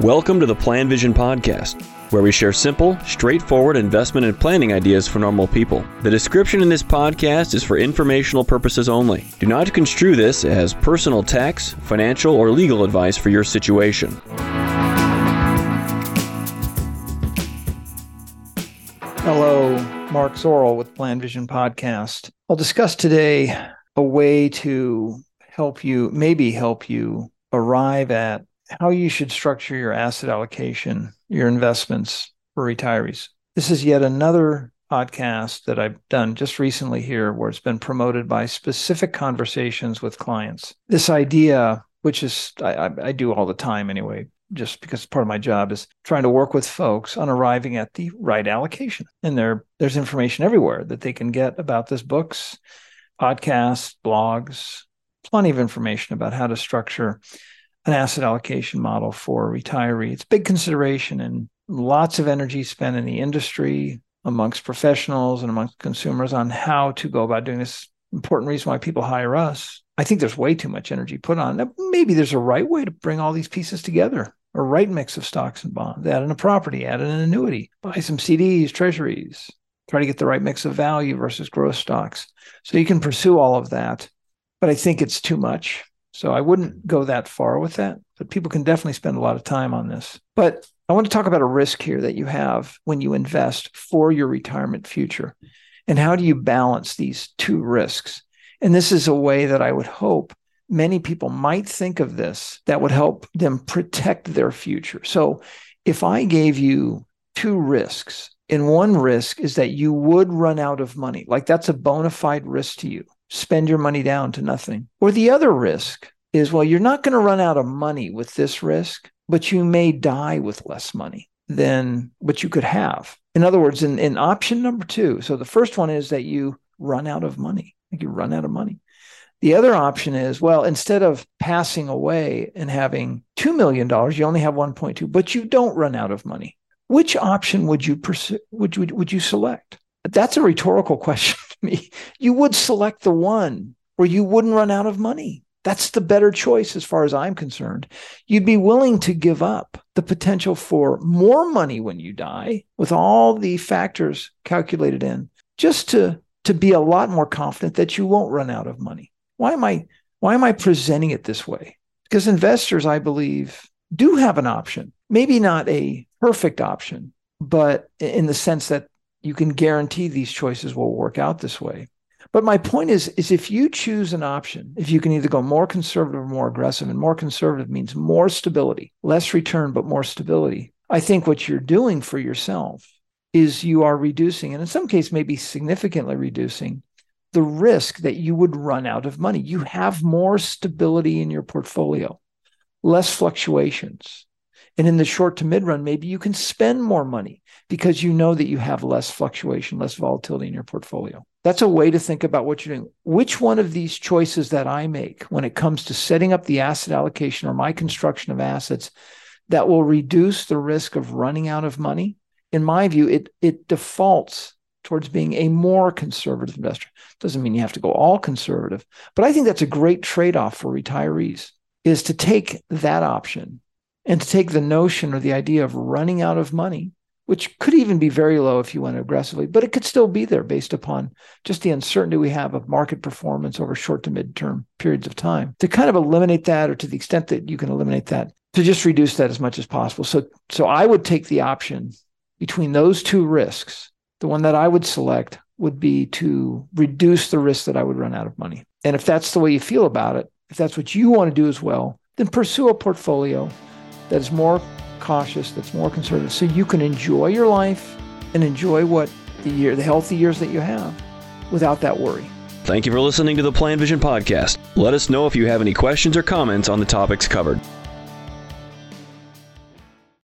Welcome to the PlanVision Podcast, where we share simple, straightforward investment and planning ideas for normal people. The description in this podcast is for informational purposes only. Do not construe this as personal tax, financial, or legal advice for your situation. Hello, Mark Zoril with PlanVision Podcast. I'll discuss today a way to help you, maybe help you arrive at how you should structure your asset allocation, your investments for retirees. This is yet another podcast that I've done just recently here where it's been promoted by specific conversations with clients. This idea, which is I, I do all the time anyway, just because part of my job is trying to work with folks on arriving at the right allocation. And there, there's information everywhere that they can get about this books, podcasts, blogs, plenty of information about how to structure an asset allocation model for a retiree. It's big consideration and lots of energy spent in the industry amongst professionals and amongst consumers on how to go about doing this. Important reason why people hire us. I think there's way too much energy put on. Maybe there's a right way to bring all these pieces together a right mix of stocks and bonds, add in a property, add in an annuity, buy some CDs, treasuries, try to get the right mix of value versus growth stocks. So you can pursue all of that, but I think it's too much. So I wouldn't go that far with that, but people can definitely spend a lot of time on this. But I want to talk about a risk here that you have when you invest for your retirement future. And how do you balance these two risks? And this is a way that I would hope many people might think of this that would help them protect their future. So if I gave you two risks, and one risk is that you would run out of money, like that's a bona fide risk to you, spend your money down to nothing. Or the other risk is, well, you're not going to run out of money with this risk, but you may die with less money than what you could have. In other words, in, in option number two, so the first one is that you run out of money, like you run out of money. The other option is, well, instead of passing away and having $2 million, you only have 1.2, but you don't run out of money. Which option would you pursue, would, would, would you select? That's a rhetorical question me. You would select the one where you wouldn't run out of money. That's the better choice as far as I'm concerned. You'd be willing to give up the potential for more money when you die with all the factors calculated in just to, to be a lot more confident that you won't run out of money. Why am I why am I presenting it this way? Because investors, I believe, do have an option. Maybe not a perfect option, but in the sense that you can guarantee these choices will work out this way. But my point is, is if you choose an option, if you can either go more conservative or more aggressive, and more conservative means more stability, less return, but more stability. I think what you're doing for yourself is you are reducing, and in some cases, maybe significantly reducing the risk that you would run out of money. You have more stability in your portfolio, less fluctuations. And in the short to mid run, maybe you can spend more money because you know that you have less fluctuation, less volatility in your portfolio. That's a way to think about what you're doing. Which one of these choices that I make when it comes to setting up the asset allocation or my construction of assets that will reduce the risk of running out of money? In my view, it, it defaults towards being a more conservative investor. Doesn't mean you have to go all conservative, but I think that's a great trade-off for retirees is to take that option and to take the notion or the idea of running out of money, which could even be very low if you went aggressively, but it could still be there based upon just the uncertainty we have of market performance over short to mid-term periods of time. To kind of eliminate that or to the extent that you can eliminate that, to just reduce that as much as possible. So so I would take the option between those two risks the one that I would select would be to reduce the risk that I would run out of money. And if that's the way you feel about it, if that's what you want to do as well, then pursue a portfolio that is more cautious, that's more conservative, so you can enjoy your life and enjoy what the year, the healthy years that you have without that worry. Thank you for listening to the PlanVision podcast. Let us know if you have any questions or comments on the topics covered.